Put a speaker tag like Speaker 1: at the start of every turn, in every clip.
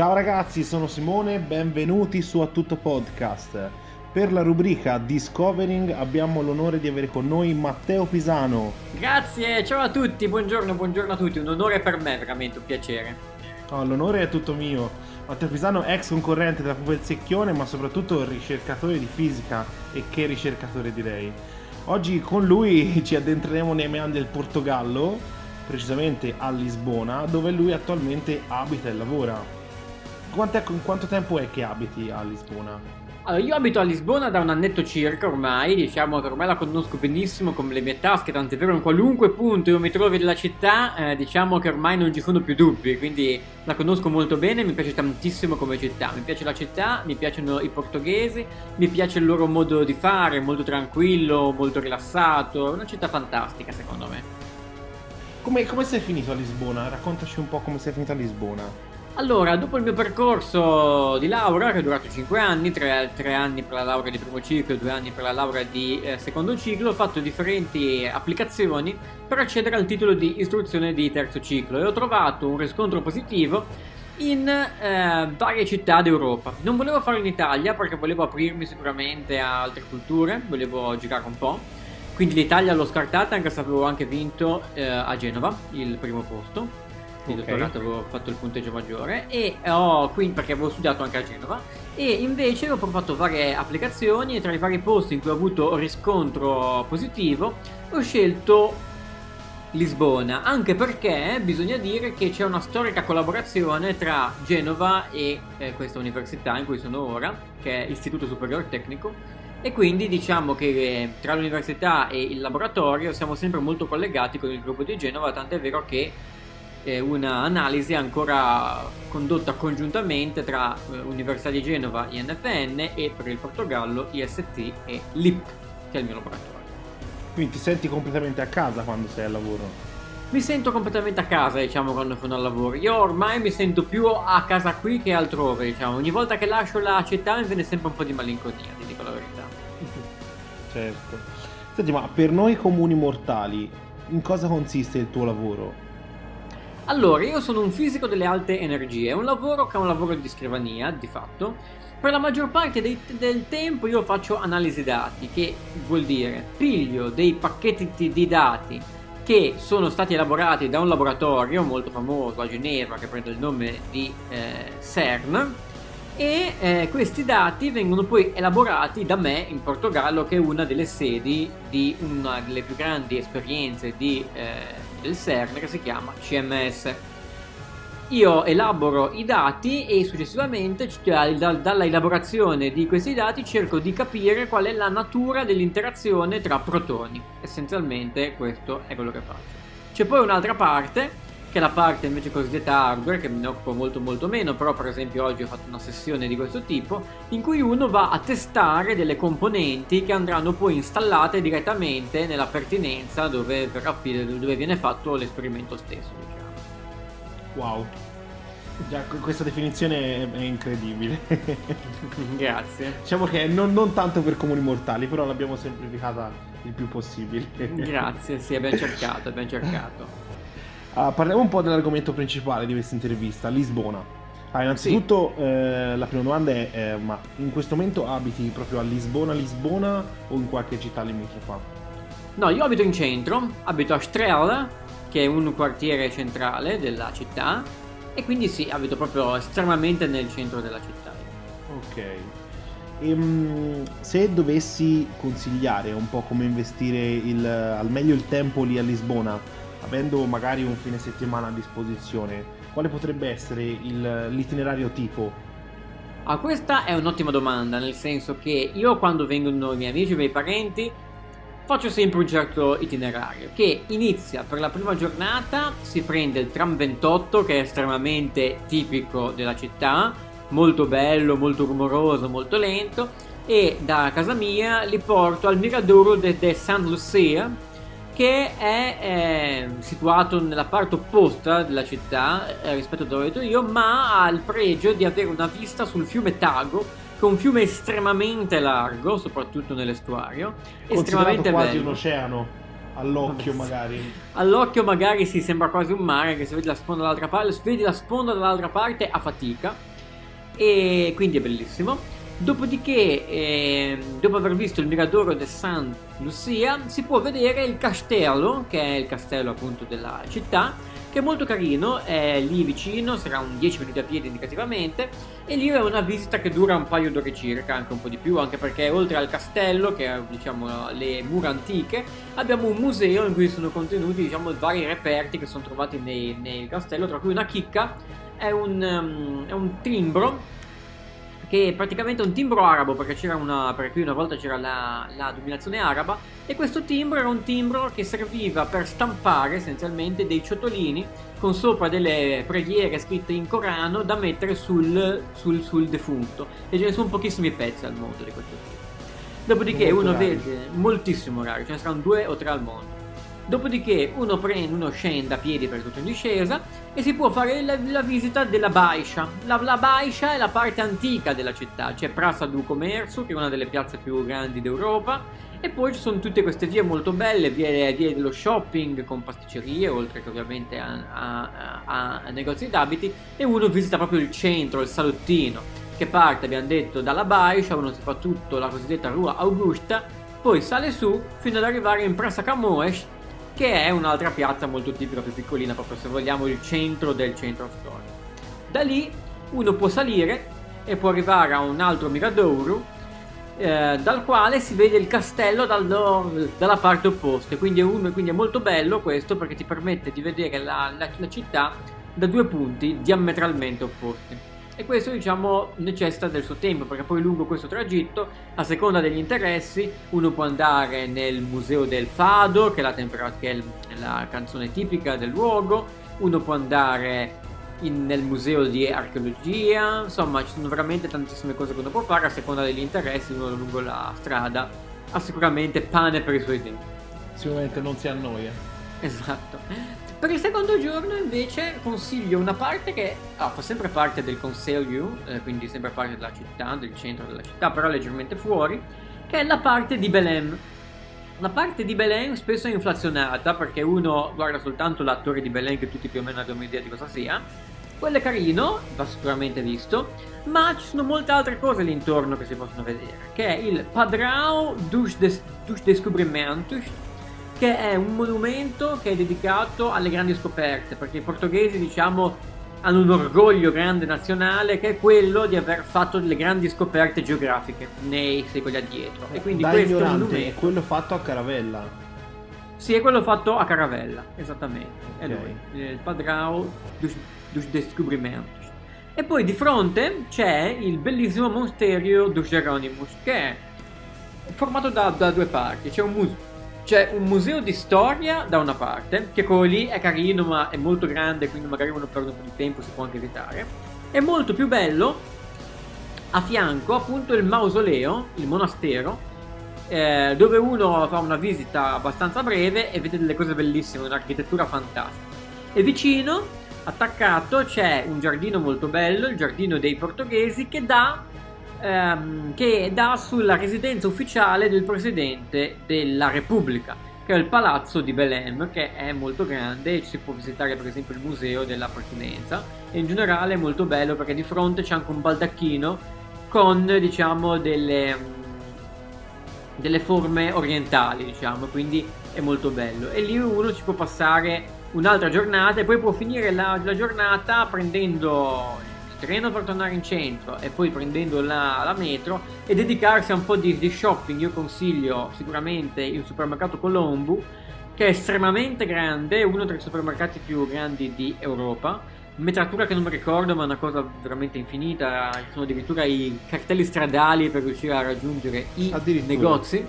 Speaker 1: Ciao ragazzi, sono Simone, benvenuti su A Tutto Podcast. Per la rubrica Discovering abbiamo l'onore di avere con noi Matteo Pisano.
Speaker 2: Grazie, ciao a tutti, buongiorno, buongiorno a tutti, un onore per me, veramente un piacere.
Speaker 1: Oh, l'onore è tutto mio. Matteo Pisano, ex concorrente della Pupa del Secchione, ma soprattutto ricercatore di fisica e che ricercatore direi. Oggi con lui ci addentreremo nei meandri del Portogallo, precisamente a Lisbona, dove lui attualmente abita e lavora. Quant'è, quanto tempo è che abiti a Lisbona?
Speaker 2: Allora, io abito a Lisbona da un annetto circa ormai, diciamo che ormai la conosco benissimo come le mie tasche, tant'è vero in qualunque punto io mi trovi della città, eh, diciamo che ormai non ci sono più dubbi, quindi la conosco molto bene, mi piace tantissimo come città, mi piace la città, mi piacciono i portoghesi, mi piace il loro modo di fare, molto tranquillo, molto rilassato, è una città fantastica secondo me.
Speaker 1: Come, come sei finito a Lisbona? Raccontaci un po' come sei finito a Lisbona.
Speaker 2: Allora, dopo il mio percorso di laurea, che è durato 5 anni, 3, anni per la laurea di primo ciclo e 2 anni per la laurea di eh, secondo ciclo, ho fatto differenti applicazioni per accedere al titolo di istruzione di terzo ciclo e ho trovato un riscontro positivo in eh, varie città d'Europa. Non volevo farlo in Italia perché volevo aprirmi sicuramente a altre culture, volevo girare un po'. Quindi l'Italia l'ho scartata anche se avevo anche vinto eh, a Genova il primo posto di okay. dottorato avevo fatto il punteggio maggiore e ho quindi perché avevo studiato anche a Genova e invece ho fatto varie applicazioni e tra i vari posti in cui ho avuto riscontro positivo ho scelto Lisbona, anche perché bisogna dire che c'è una storica collaborazione tra Genova e eh, questa università in cui sono ora, che è Istituto Superiore Tecnico, e quindi diciamo che eh, tra l'università e il laboratorio siamo sempre molto collegati con il gruppo di Genova, tant'è vero che un'analisi ancora condotta congiuntamente tra eh, Università di Genova, INFN e per il Portogallo IST e LIP, che è il mio laboratorio.
Speaker 1: Quindi ti senti completamente a casa quando sei al lavoro?
Speaker 2: Mi sento completamente a casa, diciamo, quando sono al lavoro. Io ormai mi sento più a casa qui che altrove, diciamo. Ogni volta che lascio la città mi viene sempre un po' di malinconia, ti dico la verità.
Speaker 1: certo. Senti, ma per noi comuni mortali, in cosa consiste il tuo lavoro?
Speaker 2: Allora, io sono un fisico delle alte energie, è un lavoro che è un lavoro di scrivania, di fatto. Per la maggior parte dei, del tempo io faccio analisi dati, che vuol dire piglio dei pacchetti di dati che sono stati elaborati da un laboratorio molto famoso a Ginevra che prende il nome di eh, CERN e eh, questi dati vengono poi elaborati da me in Portogallo che è una delle sedi di una delle più grandi esperienze di eh, del CERN che si chiama CMS. Io elaboro i dati e successivamente dalla elaborazione di questi dati cerco di capire qual è la natura dell'interazione tra protoni. Essenzialmente questo è quello che faccio. C'è poi un'altra parte che è la parte invece cosiddetta hardware, che me ne occupo molto molto meno, però per esempio oggi ho fatto una sessione di questo tipo, in cui uno va a testare delle componenti che andranno poi installate direttamente nella pertinenza dove, dove viene fatto l'esperimento stesso. Diciamo.
Speaker 1: Wow. Già, questa definizione è incredibile.
Speaker 2: Grazie.
Speaker 1: Diciamo che non, non tanto per comuni mortali, però l'abbiamo semplificata il più possibile.
Speaker 2: Grazie, sì, abbiamo cercato, abbiamo cercato.
Speaker 1: Uh, parliamo un po' dell'argomento principale di questa intervista, Lisbona. Ah, innanzitutto sì. eh, la prima domanda è, eh, ma in questo momento abiti proprio a Lisbona, Lisbona o in qualche città limitrofa?
Speaker 2: No, io abito in centro, abito a Strela, che è un quartiere centrale della città, e quindi sì, abito proprio estremamente nel centro della città.
Speaker 1: Ok. E, um, se dovessi consigliare un po' come investire il, al meglio il tempo lì a Lisbona, avendo magari un fine settimana a disposizione, quale potrebbe essere il, l'itinerario tipo?
Speaker 2: Ah, questa è un'ottima domanda, nel senso che io quando vengono i miei amici, i miei parenti, faccio sempre un certo itinerario che inizia per la prima giornata, si prende il tram 28 che è estremamente tipico della città, molto bello, molto rumoroso, molto lento e da casa mia li porto al Miradoro de, de San Lucia che è eh, situato nella parte opposta della città eh, rispetto a dove abito io, ma ha il pregio di avere una vista sul fiume Tago, che è un fiume estremamente largo, soprattutto nell'estuario, estremamente
Speaker 1: quasi
Speaker 2: bello.
Speaker 1: un oceano all'occhio magari.
Speaker 2: All'occhio magari si sembra quasi un mare, che se vedi la sponda dall'altra parte, se vedi la sponda dall'altra parte a fatica e quindi è bellissimo. Dopodiché, eh, dopo aver visto il Miradoro de San Lucia, si può vedere il castello, che è il castello appunto della città, che è molto carino, è lì vicino, sarà un 10 minuti a piedi indicativamente, e lì è una visita che dura un paio d'ore circa, anche un po' di più, anche perché oltre al castello, che è diciamo le mura antiche, abbiamo un museo in cui sono contenuti diciamo vari reperti che sono trovati nel castello, tra cui una chicca, è un, um, è un timbro che è praticamente un timbro arabo, perché c'era una, perché qui una volta c'era la, la, dominazione araba, e questo timbro era un timbro che serviva per stampare essenzialmente dei ciotolini con sopra delle preghiere scritte in Corano da mettere sul, sul, sul defunto. E ce ne sono pochissimi pezzi al mondo di questo tipo. Dopodiché Molto uno rari. vede moltissimo raro, ce ne saranno due o tre al mondo. Dopodiché uno prende, uno scende a piedi per tutto in discesa e si può fare la, la visita della Baiscia. La, la, Baiscia è la parte antica della città, c'è Praça do Commercio, che è una delle piazze più grandi d'Europa, e poi ci sono tutte queste vie molto belle, vie, vie dello shopping con pasticcerie, oltre che ovviamente a, a, a, a negozi d'abiti, e uno visita proprio il centro, il salottino, che parte, abbiamo detto, dalla Baiscia, uno si fa tutto la cosiddetta Rua Augusta, poi sale su fino ad arrivare in Praça Camões, che è un'altra piazza molto tipica, più piccolina, proprio se vogliamo il centro del centro storico. Da lì uno può salire e può arrivare a un altro miradouro eh, dal quale si vede il castello dal, dalla parte opposta, quindi è, un, quindi è, molto bello questo perché ti permette di vedere la, la, la città da due punti diametralmente opposti e questo diciamo necessita del suo tempo perché poi lungo questo tragitto a seconda degli interessi uno può andare nel museo del fado che è la, tempera- che è la canzone tipica del luogo uno può andare in, nel museo di archeologia insomma ci sono veramente tantissime cose che uno può fare a seconda degli interessi uno lungo la strada ha sicuramente pane per i suoi tempi.
Speaker 1: Sicuramente non si annoia.
Speaker 2: Esatto per il secondo giorno invece consiglio una parte che ah, fa sempre parte del Consiglio, eh, quindi sempre parte della città, del centro della città, però leggermente fuori, che è la parte di Belém. La parte di Belém spesso è inflazionata perché uno guarda soltanto l'attore di Belém che tutti più o meno abbiamo idea di cosa sia. Quello è carino, va sicuramente visto, ma ci sono molte altre cose lì intorno che si possono vedere, che è il Padrao dos, dos Descobrimentos, che è un monumento che è dedicato alle grandi scoperte, perché i portoghesi, diciamo, hanno un orgoglio grande nazionale che è quello di aver fatto delle grandi scoperte geografiche nei secoli addietro. E quindi
Speaker 1: da
Speaker 2: questo
Speaker 1: monumento... è quello fatto a Caravella.
Speaker 2: Sì, è quello fatto a Caravella, esattamente. Okay. È lui, il Padrao dos, dos Descobrimentos. E poi di fronte c'è il bellissimo Mosterio dos Geronimus, che è formato da, da due parti. C'è un museo c'è un museo di storia da una parte, che quello lì è carino ma è molto grande, quindi magari uno perde un po' di tempo, si può anche evitare. È molto più bello a fianco appunto il mausoleo, il monastero, eh, dove uno fa una visita abbastanza breve e vede delle cose bellissime, un'architettura fantastica. E vicino, attaccato, c'è un giardino molto bello, il giardino dei portoghesi, che dà ehm, che dà sulla residenza ufficiale del presidente della Repubblica, che è il palazzo di Belém, che è molto grande e si può visitare per esempio il museo della presidenza e in generale è molto bello perché di fronte c'è anche un baldacchino con diciamo delle, delle forme orientali, diciamo, quindi è molto bello. E lì uno ci può passare un'altra giornata e poi può finire la, la giornata prendendo treno per tornare in centro e poi prendendo la, la metro e dedicarsi a un po' di, di, shopping. Io consiglio sicuramente il supermercato Colombo, che è estremamente grande, uno tra i supermercati più grandi di Europa. Metratura che non mi ricordo, ma è una cosa veramente infinita. Ci sono addirittura i cartelli stradali per riuscire a raggiungere i negozi.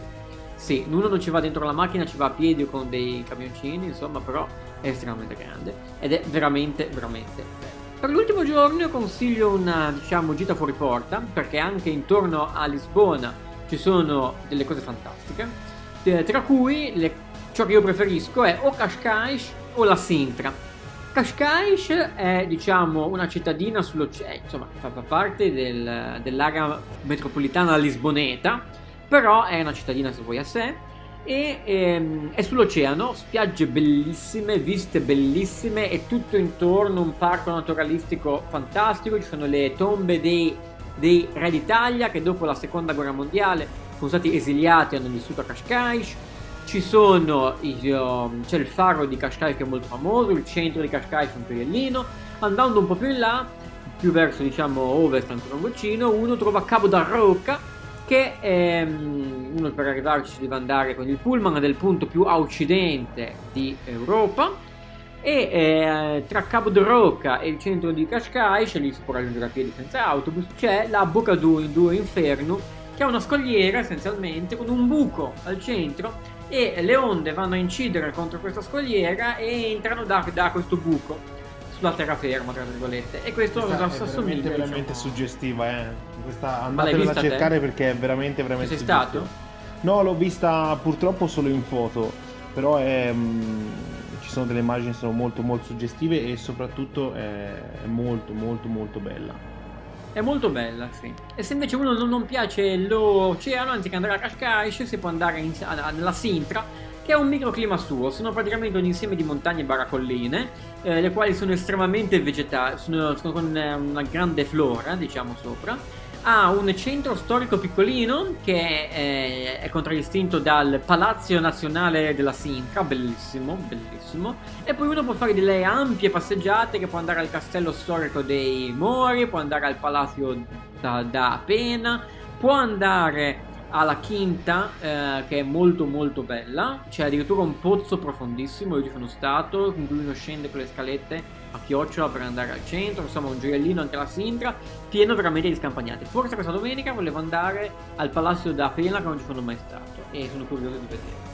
Speaker 2: Sì, uno non ci va dentro la macchina, ci va a piedi o con dei camioncini, insomma, però è estremamente grande ed è veramente, veramente bello. Per l'ultimo giorno consiglio una diciamo, gita fuori porta, perché anche intorno a Lisbona ci sono delle cose fantastiche, eh, tra cui le, ciò che io preferisco è o Cascais o la Sintra. Cascais è diciamo una cittadina sull'oceano, eh, insomma fa parte del, dell'area metropolitana lisboneta, però è una cittadina se vuoi a sé e ehm, è sull'oceano, spiagge bellissime, viste bellissime e tutto intorno un parco naturalistico fantastico, ci sono le tombe dei, dei re d'Italia che dopo la seconda guerra mondiale sono stati esiliati e hanno vissuto a Cascais, ci sono um, c'è il faro di Cascais che è molto famoso, il centro di Cascais è un gioiellino, andando un po' più in là, più verso diciamo ovest ancora vicino, uno trova Cabo da Roca che ehm, uno per arrivarci deve andare con il pullman del punto più a occidente di Europa e eh, tra Cabo de Roca e il centro di Cascais, lì si può raggiungere a piedi senza autobus, c'è la Boca du, du Inferno che è una scogliera essenzialmente con un buco al centro e le onde vanno a incidere contro questa scogliera e entrano da, da questo buco sulla terraferma, tra virgolette. E questo
Speaker 1: Questa
Speaker 2: cosa
Speaker 1: è
Speaker 2: assomiglia.
Speaker 1: veramente, veramente
Speaker 2: diciamo.
Speaker 1: suggestiva, eh. Questa andatela a cercare
Speaker 2: te?
Speaker 1: perché è veramente, veramente
Speaker 2: Ci sei
Speaker 1: suggestiva.
Speaker 2: stato?
Speaker 1: No, l'ho vista purtroppo solo in foto, però è, mm, ci sono delle immagini che sono molto molto suggestive e soprattutto è, è molto molto molto bella.
Speaker 2: È molto bella, sì. E se invece uno non, non piace l'oceano, anziché andare a Cascais, si può andare in- a- a- nella Sintra, che è un microclima suo. Sono praticamente un insieme di montagne barra colline, eh, le quali sono estremamente vegetali, sono, sono con eh, una grande flora, diciamo, sopra. Ha un centro storico piccolino che eh, è contraddistinto dal Palazzo Nazionale della Sintra, bellissimo, bellissimo. E poi uno può fare delle ampie passeggiate che può andare al castello storico dei Mori, può andare al palazzo da, da Pena, può andare alla Quinta eh, che è molto molto bella, c'è addirittura un pozzo profondissimo, io ci sono stato, in cui uno scende con le scalette a chiocciola per andare al centro, insomma un gioiellino anche la Sintra, pieno veramente di scampagnate. Forse questa domenica volevo andare al Palazzo da Pena che non ci sono mai stato e sono curioso di vedere.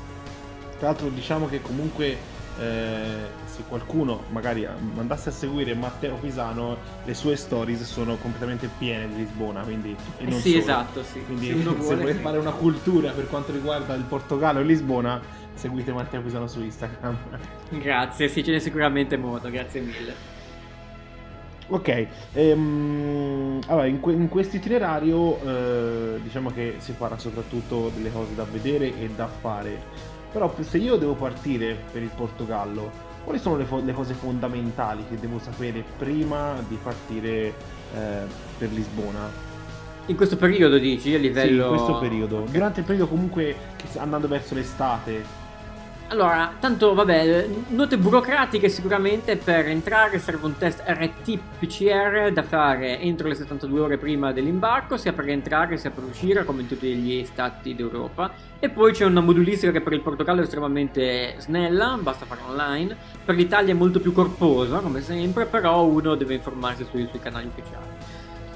Speaker 1: Tra l'altro diciamo che comunque eh, se qualcuno magari andasse a seguire Matteo Pisano, le sue stories sono completamente piene di Lisbona, quindi e non
Speaker 2: sì,
Speaker 1: solo.
Speaker 2: esatto, sì.
Speaker 1: Quindi
Speaker 2: Se uno
Speaker 1: se
Speaker 2: vuole,
Speaker 1: volete fare una cultura per quanto riguarda il Portogallo e Lisbona, seguite Matteo Pisano su Instagram.
Speaker 2: Grazie, sì, ce n'è sicuramente modo, grazie mille.
Speaker 1: Ok, ehm, allora in, que- in questo itinerario eh, diciamo che si farà soprattutto delle cose da vedere e da fare, però se io devo partire per il Portogallo, quali sono le, fo- le cose fondamentali che devo sapere prima di partire eh, per Lisbona?
Speaker 2: In questo periodo dici, a
Speaker 1: Sì,
Speaker 2: livello...
Speaker 1: in questo periodo, durante il periodo comunque andando verso l'estate,
Speaker 2: Allora, tanto vabbè, note burocratiche sicuramente per entrare serve un test RT-PCR da fare entro le 72 ore prima dell'imbarco, sia per entrare sia per uscire, come in tutti gli stati d'Europa. E poi c'è una modulistica che per il Portogallo è estremamente snella, basta fare online. Per l'Italia è molto più corposa, come sempre, però uno deve informarsi sui, sui canali ufficiali.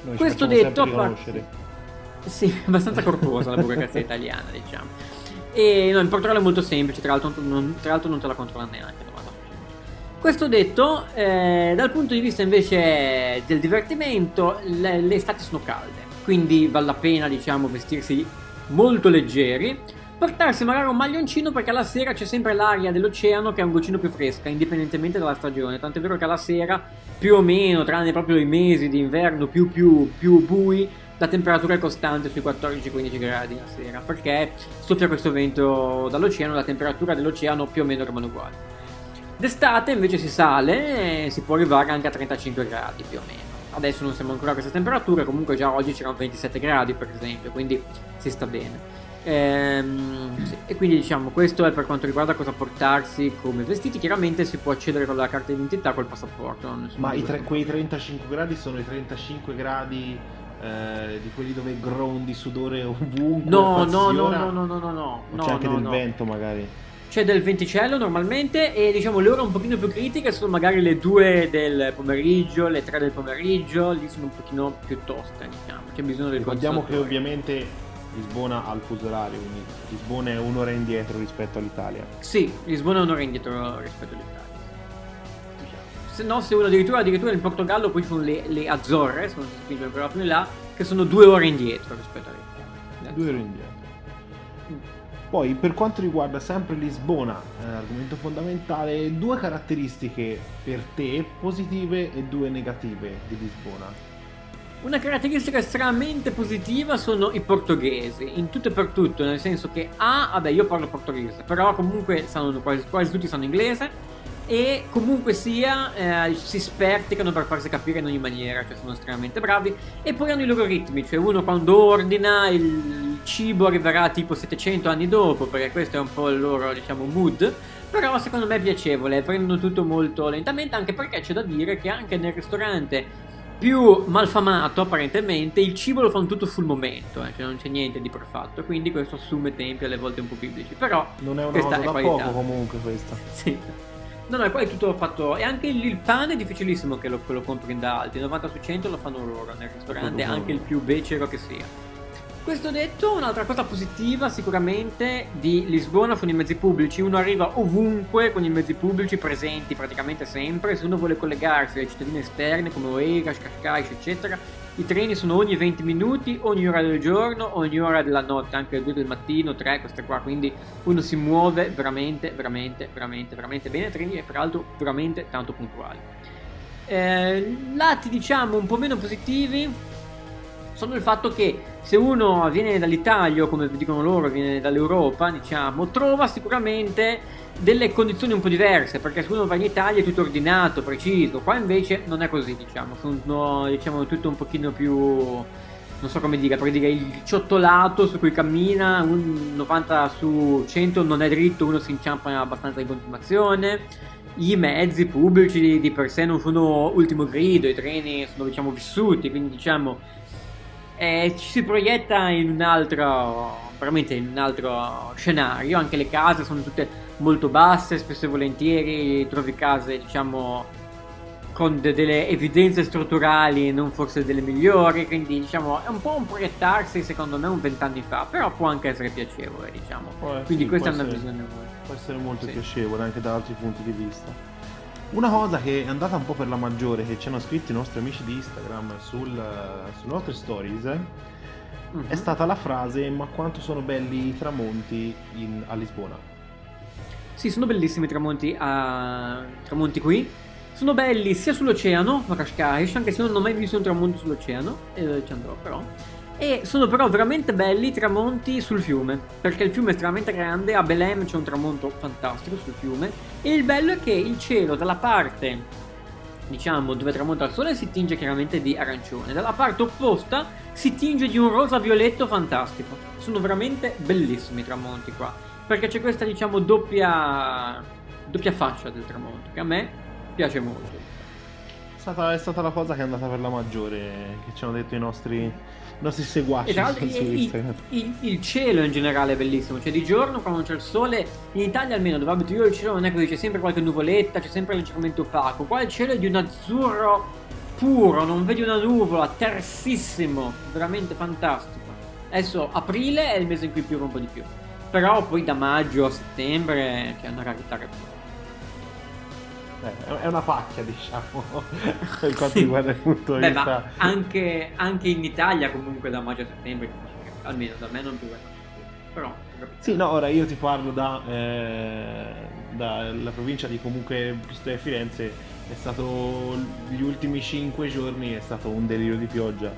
Speaker 1: noi
Speaker 2: Questo detto,
Speaker 1: sempre
Speaker 2: a parte-
Speaker 1: riconoscere.
Speaker 2: Sì, abbastanza corposa la burocrazia italiana, diciamo. E no, in Portogallo è molto semplice, tra l'altro non, tra l'altro non te la controlla neanche. 90%. Questo detto, eh, dal punto di vista invece del divertimento, le, le estati sono calde, quindi vale la pena, diciamo, vestirsi molto leggeri, portarsi magari un maglioncino perché alla sera c'è sempre l'aria dell'oceano che è un goccino più fresca, indipendentemente dalla stagione. Tant'è vero che alla sera, più o meno, tranne proprio i mesi d'inverno più, più, più bui, la temperatura è costante sui 14-15 gradi la sera perché soffia questo vento dall'oceano, la temperatura dell'oceano più o meno rimane uguale. D'estate invece si sale e si può arrivare anche a 35 gradi più o meno. Adesso non siamo ancora a queste temperature, comunque già oggi c'erano 27 gradi per esempio, quindi si sta bene. Ehm, sì, E quindi diciamo questo è per quanto riguarda cosa portarsi come vestiti. Chiaramente si può accedere con la carta d'identità col passaporto.
Speaker 1: Ma i tre- quei 35 gradi sono i 35 gradi eh, di quelli dove grondi sudore ovunque?
Speaker 2: No, no, no, no, no, no, no, no,
Speaker 1: O c'è anche
Speaker 2: no,
Speaker 1: del
Speaker 2: no.
Speaker 1: vento magari.
Speaker 2: C'è del venticello normalmente e diciamo le ore un pochino più critiche sono magari le 2 del pomeriggio, le 3 del pomeriggio, lì sono un pochino più toste, diciamo. C'è bisogno del
Speaker 1: Ricordiamo che ovviamente Lisbona ha il fuso orario, quindi Lisbona è un'ora indietro rispetto all'Italia.
Speaker 2: Sì, Lisbona è un'ora indietro rispetto all'Italia. Se no, se uno addirittura, addirittura in Portogallo poi ci sono le, le Azzorre, se non si spinge ancora più in là, che sono due ore indietro rispetto all'Italia.
Speaker 1: Due ore indietro. Poi per quanto riguarda sempre Lisbona, eh, argomento fondamentale, due caratteristiche per te positive e due negative di Lisbona.
Speaker 2: Una caratteristica estremamente positiva sono i portoghesi, in tutto e per tutto, nel senso che A, vabbè io parlo portoghese, però comunque sanno, quasi, quasi tutti sanno inglese e comunque sia eh, si sperticano per farsi capire in ogni maniera, cioè sono estremamente bravi e poi hanno i loro ritmi, cioè uno quando ordina il cibo arriverà tipo 700 anni dopo, perché questo è un po' il loro diciamo mood, però secondo me è piacevole, prendono tutto molto lentamente anche perché c'è da dire che anche nel ristorante più malfamato apparentemente il cibo lo fanno tutto sul momento eh, cioè non c'è niente di prefatto quindi questo assume tempi alle volte un po' biblici però
Speaker 1: non è una cosa è da qualità. poco comunque questa
Speaker 2: sì No, no, poi è tutto fatto. E anche il, il pane è difficilissimo che lo, che lo compri da altri. 90 su 100 lo fanno loro nel ristorante, anche il più becero che sia. Questo detto, un'altra cosa positiva sicuramente di Lisbona sono i mezzi pubblici. Uno arriva ovunque con i mezzi pubblici presenti praticamente sempre. Se uno vuole collegarsi alle cittadine esterne come Oeiras, Cascais, eccetera, i treni sono ogni 20 minuti, ogni ora del giorno, ogni ora della notte, anche alle 2 del mattino, 3, queste qua. Quindi uno si muove veramente, veramente, veramente, veramente bene. Treni e peraltro veramente tanto puntuali. Eh, lati diciamo un po' meno positivi sono il fatto che se uno viene dall'Italia come dicono loro viene dall'Europa, diciamo, trova sicuramente delle condizioni un po' diverse, perché se uno va in Italia è tutto ordinato, preciso, qua invece non è così, diciamo, sono diciamo, tutto un pochino più non so come dire, per dire il ciottolato su cui cammina, un 90 su 100 non è dritto, uno si inciampa abbastanza in continuazione. I mezzi pubblici di per sé non sono ultimo grido, i treni sono diciamo vissuti, quindi diciamo eh, ci si proietta in un altro, veramente in un altro scenario, anche le case sono tutte molto basse, spesso e volentieri trovi case diciamo con de- delle evidenze strutturali non forse delle migliori, quindi diciamo è un po' un proiettarsi secondo me un vent'anni fa, però può anche essere piacevole diciamo,
Speaker 1: eh,
Speaker 2: quindi
Speaker 1: sì,
Speaker 2: questa è una
Speaker 1: essere,
Speaker 2: visione
Speaker 1: può essere molto sì. piacevole anche da altri punti di vista. Una cosa che è andata un po' per la maggiore, che ci hanno scritto i nostri amici di Instagram sul, sulle nostre stories, mm-hmm. è stata la frase ma quanto sono belli i tramonti in, a Lisbona.
Speaker 2: Sì, sono bellissimi i tramonti, a... tramonti qui. Sono belli sia sull'oceano, a Cascais, anche se non ho mai visto un tramonto sull'oceano, e ci andrò però e sono però veramente belli i tramonti sul fiume, perché il fiume è estremamente grande, a Belém c'è un tramonto fantastico sul fiume e il bello è che il cielo dalla parte, diciamo, dove tramonta il sole si tinge chiaramente di arancione, dalla parte opposta si tinge di un rosa violetto fantastico. Sono veramente bellissimi i tramonti qua, perché c'è questa, diciamo, doppia, doppia faccia del tramonto, che a me piace molto.
Speaker 1: È stata, è stata la cosa che è andata per la maggiore, che ci hanno detto i nostri nostri seguaci
Speaker 2: esatto, il, il, il, cielo in generale è bellissimo cioè di giorno quando c'è il sole in Italia almeno dove abito io il cielo non è così c'è sempre qualche nuvoletta c'è sempre leggermente opaco qua il cielo è di un azzurro puro non vedi una nuvola tersissimo veramente fantastico. Adesso aprile è il mese in cui piove un po' di più però poi da maggio a settembre che è una rarità che
Speaker 1: è una pacchia, diciamo, per quanto sì. riguarda il punto di vista.
Speaker 2: Anche, anche, in Italia, comunque, da maggio a settembre, almeno da me non più Però.
Speaker 1: Sì, no, ora io ti parlo da, eh, dalla provincia di comunque Pistoia e Firenze. È stato gli ultimi 5 giorni è stato un delirio di pioggia.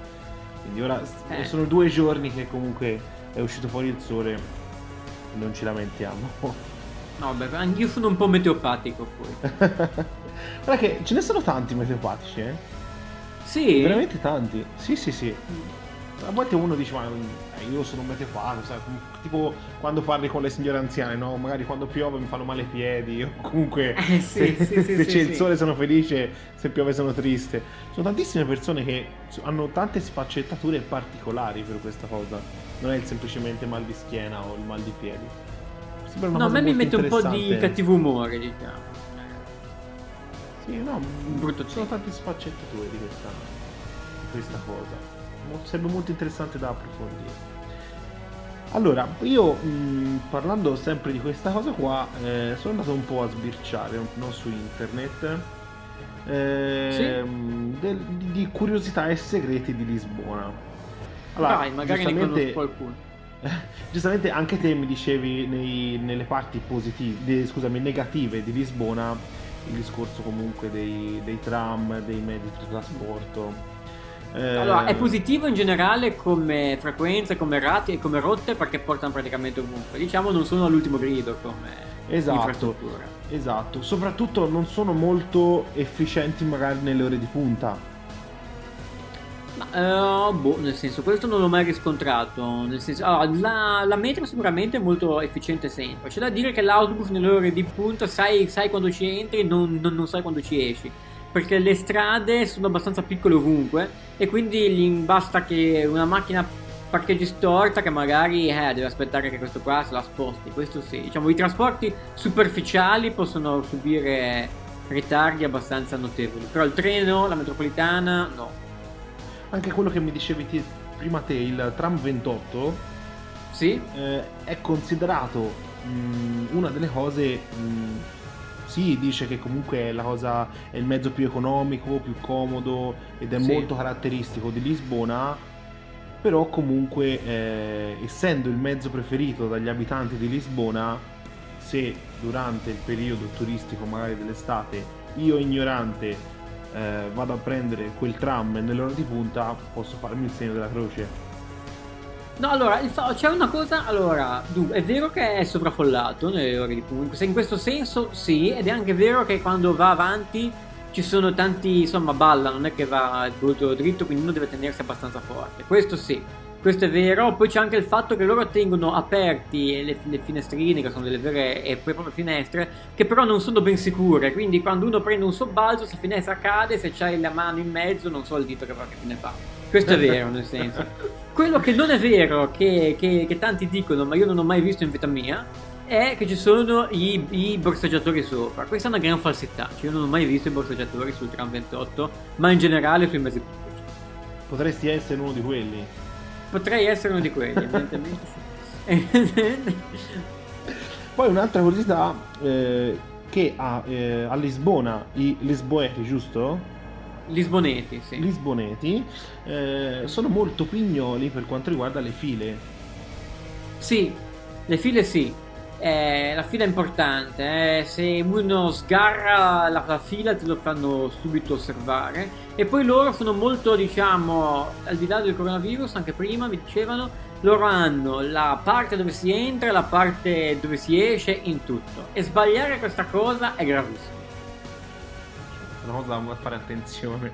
Speaker 1: Quindi ora eh. sono due giorni che comunque è uscito fuori il sole. Non ci lamentiamo.
Speaker 2: No, beh, anch'io sono un po' meteopatico poi.
Speaker 1: Guarda che ce ne sono tanti meteopatici, eh?
Speaker 2: Sì.
Speaker 1: Veramente tanti. Sì, sì, sì. A volte uno dice, ma eh, io sono un meteopatico, sai? Tipo quando parli con le signore anziane, no? Magari quando piove mi fanno male i piedi, o comunque
Speaker 2: eh, sì, se, sì,
Speaker 1: se
Speaker 2: c'è
Speaker 1: il sole sono felice, se piove sono triste. Sono tantissime persone che hanno tante sfaccettature particolari per questa cosa. Non è semplicemente mal di schiena o il mal di piedi
Speaker 2: no, a me mi mette un po' di cattivo umore, diciamo.
Speaker 1: Sì, no, brutto. Ci sono tante sfaccettature di questa, di questa cosa. Sarebbe molto interessante da approfondire. Allora, io mh, parlando sempre di questa cosa qua, eh, sono andato un po' a sbirciare no, su internet eh, sì? del, di, di, curiosità e segreti di Lisbona.
Speaker 2: Allora, Dai, magari ne conosco qualcuno.
Speaker 1: giustamente anche te mi dicevi nei, nelle parti positive, scusami, negative di Lisbona il discorso comunque dei, dei, tram, dei mezzi di trasporto.
Speaker 2: Eh... Allora, è positivo in generale come frequenze, come rati e come rotte perché portano praticamente ovunque. Diciamo non sono all'ultimo grido come esatto, infrastruttura.
Speaker 1: Esatto, soprattutto non sono molto efficienti magari nelle ore di punta.
Speaker 2: Ma, uh, boh, nel senso, questo non l'ho mai riscontrato. Nel senso, allora, la, la metro sicuramente è molto efficiente sempre. C'è da dire che l'autobus nelle ore di punta sai, sai quando ci entri, non, non, non sai quando ci esci perché le strade sono abbastanza piccole ovunque e quindi basta che una macchina parcheggi storta che magari eh, deve aspettare che questo qua se la sposti. Questo sì. Diciamo, i trasporti superficiali possono subire ritardi abbastanza notevoli. Però il treno, la metropolitana, no.
Speaker 1: Anche quello che mi dicevi ti, prima te, il tram 28,
Speaker 2: sì?
Speaker 1: Eh, è considerato mh, una delle cose... Mh, sì, dice che comunque è, la cosa, è il mezzo più economico, più comodo ed è sì. molto caratteristico di Lisbona però comunque eh, essendo il mezzo preferito dagli abitanti di Lisbona, se durante il periodo turistico magari dell'estate io ignorante eh, vado a prendere quel tram nell'ora di punta, posso farmi il segno della croce.
Speaker 2: No, allora, c'è una cosa, allora, è vero che è sovraffollato nelle ore di punta, in questo senso sì, ed è anche vero che quando va avanti ci sono tanti, insomma, balla, non è che va brutto dritto, quindi uno deve tenersi abbastanza forte. Questo sì, questo è vero. Poi c'è anche il fatto che loro tengono aperti le, le finestrine, che sono delle vere e proprie finestre, che però non sono ben sicure. Quindi quando uno prende un sobbalzo, se la finestra cade, se c'hai la mano in mezzo, non so il dito che, che fine fa. Questo è vero, nel senso. Quello che non è vero, che, che, che tanti dicono, ma io non ho mai visto in vita mia, è che ci sono i, i, borseggiatori sopra. Questa è una gran falsità. Cioè, io non ho mai visto i borseggiatori sul tram 28, ma in generale sui mezzi pubblici.
Speaker 1: Potresti essere uno di quelli?
Speaker 2: Potrei essere uno di quelli, evidentemente.
Speaker 1: Poi un'altra curiosità eh, che a, eh, a, Lisbona i lisboeti, giusto?
Speaker 2: Lisboneti, sì.
Speaker 1: Lisboneti eh, sono molto pignoli per quanto riguarda le file.
Speaker 2: Sì, le file sì, eh, la fila è importante, eh. se uno sgarra la, la, fila te lo fanno subito osservare e poi loro sono molto, diciamo, al di là del coronavirus, anche prima mi dicevano, loro hanno la parte dove si entra e la parte dove si esce in tutto e sbagliare questa cosa è gravissimo
Speaker 1: una cosa da fare attenzione.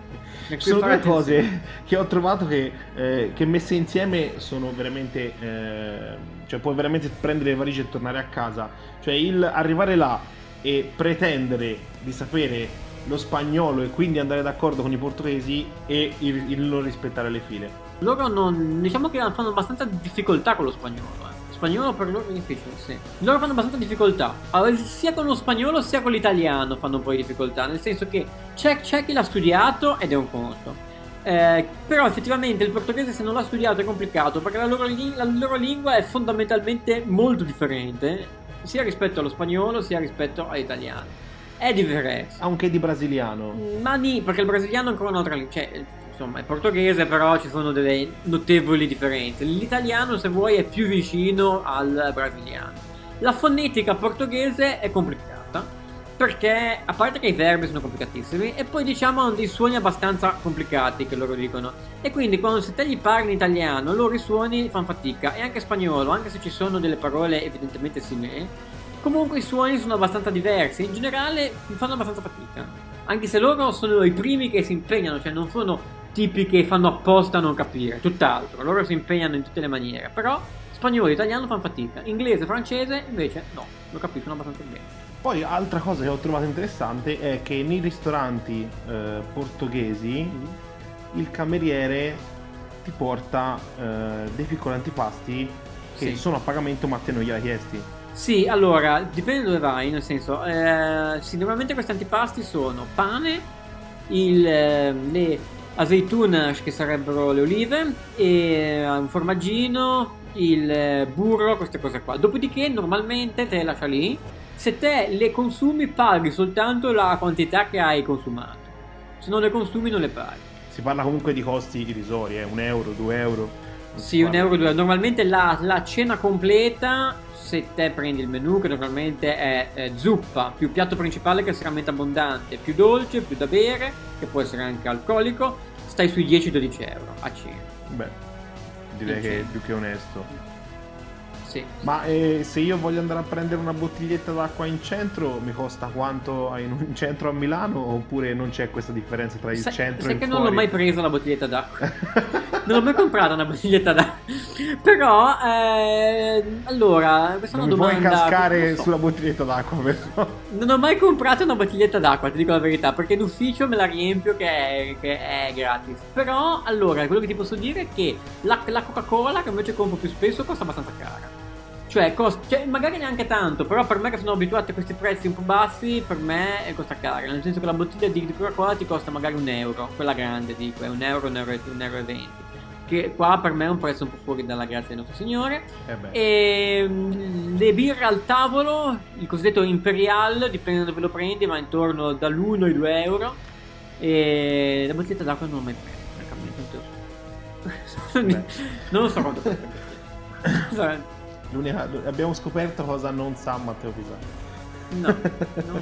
Speaker 1: Ci sono due cose che ho trovato che, eh, che, messe insieme sono veramente. Cioè, puoi veramente prendere le valigie e tornare a casa. Cioè, il arrivare là e pretendere di sapere lo spagnolo e quindi andare d'accordo con i portoghesi e il, il non rispettare le file.
Speaker 2: Loro non. diciamo che fanno abbastanza difficoltà con lo spagnolo. Eh spagnolo per loro è difficile, sì. Loro fanno abbastanza difficoltà. Allora, sia con lo spagnolo sia con l'italiano fanno un po' di difficoltà. Nel senso che c'è, c'è chi l'ha studiato ed è un conto. Eh, però effettivamente il portoghese se non l'ha studiato è complicato perché la loro, la loro lingua è fondamentalmente molto differente sia rispetto allo spagnolo sia rispetto all'italiano. È diverso.
Speaker 1: Anche di brasiliano.
Speaker 2: Ma ni, perché il brasiliano è ancora un'altra lingua. Cioè, insomma, è portoghese, però ci sono delle notevoli differenze. L'italiano, se vuoi, è più vicino al brasiliano. La fonetica portoghese è complicata, perché a parte che i verbi sono complicatissimi, e poi diciamo hanno dei suoni abbastanza complicati che loro dicono. E quindi quando se te gli parli in italiano, loro i suoni fanno fatica, e anche spagnolo, anche se ci sono delle parole evidentemente simili, comunque i suoni sono abbastanza diversi, in generale fanno abbastanza fatica. Anche se loro sono i primi che si impegnano, cioè non sono tipi che fanno apposta a non capire, tutt'altro, loro si impegnano in tutte le maniere, però spagnolo e italiano fanno fatica, inglese e francese invece no, lo capiscono abbastanza bene.
Speaker 1: Poi altra cosa che ho trovato interessante è che nei ristoranti eh, portoghesi mm-hmm. il cameriere ti porta eh, dei piccoli antipasti che sì. sono a pagamento ma te non glieli chiesti.
Speaker 2: Sì, allora, dipende dove vai, nel senso, eh, sì, normalmente questi antipasti sono pane, il, eh, le azeitunas che sarebbero le olive e un formaggino, il burro, queste cose qua. Dopodiché normalmente te le lascia lì. Se te le consumi paghi soltanto la quantità che hai consumato. Se non le consumi non le paghi.
Speaker 1: Si parla comunque di costi irrisori, eh? un euro, due euro.
Speaker 2: Sì, un euro, due euro. Normalmente la, la cena completa se te prendi il menu che normalmente è eh, zuppa più piatto principale che è estremamente abbondante, più dolce, più da bere, che può essere anche alcolico, stai sui 10-12 euro a cena.
Speaker 1: Beh, direi che è più che onesto.
Speaker 2: Sì.
Speaker 1: Ma eh, se io voglio andare a prendere una bottiglietta d'acqua in centro, mi costa quanto in un centro a Milano? Oppure non c'è questa differenza tra il
Speaker 2: sai,
Speaker 1: centro
Speaker 2: sai
Speaker 1: e il
Speaker 2: che
Speaker 1: fuori?
Speaker 2: non l'ho mai presa la bottiglietta d'acqua. non l'ho mai comprata una bottiglietta d'acqua. Però, eh, allora, questa è
Speaker 1: non
Speaker 2: una
Speaker 1: mi
Speaker 2: domanda.
Speaker 1: puoi cascare
Speaker 2: non so.
Speaker 1: sulla bottiglietta d'acqua, però.
Speaker 2: Non ho mai comprato una bottiglietta d'acqua, ti dico la verità, perché in ufficio me la riempio che è, che è gratis. Però, allora, quello che ti posso dire è che la, la Coca-Cola, che invece compro più spesso, costa abbastanza cara. Cioè, cost- cioè, magari neanche tanto, però per me che sono abituato a questi prezzi un po' bassi, per me costa cara. Nel senso che la bottiglia di, di Coca-Cola ti costa magari un euro, quella grande, dico, è un euro, un euro, un euro e venti. Che qua per me è un prezzo un po' fuori dalla grazia del nostro Signore.
Speaker 1: Eh.
Speaker 2: E mm, le birre al tavolo, il cosiddetto Imperial, dipende da dove lo prendi, ma intorno dall'1 ai 2 euro. E la bottiglietta d'acqua non l'ho mai presa, francamente, non lo so. non lo so quanto costa.
Speaker 1: L'unica- abbiamo scoperto cosa non sa Matteo Pisano.
Speaker 2: No, no.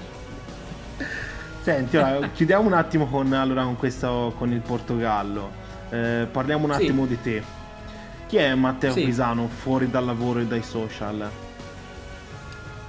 Speaker 1: Senti, ora, chiudiamo un attimo con, allora, con, questo, con il Portogallo. Eh, parliamo un
Speaker 2: Sì.
Speaker 1: attimo di te. Chi è Matteo
Speaker 2: Sì.
Speaker 1: Pisano fuori dal lavoro e dai social?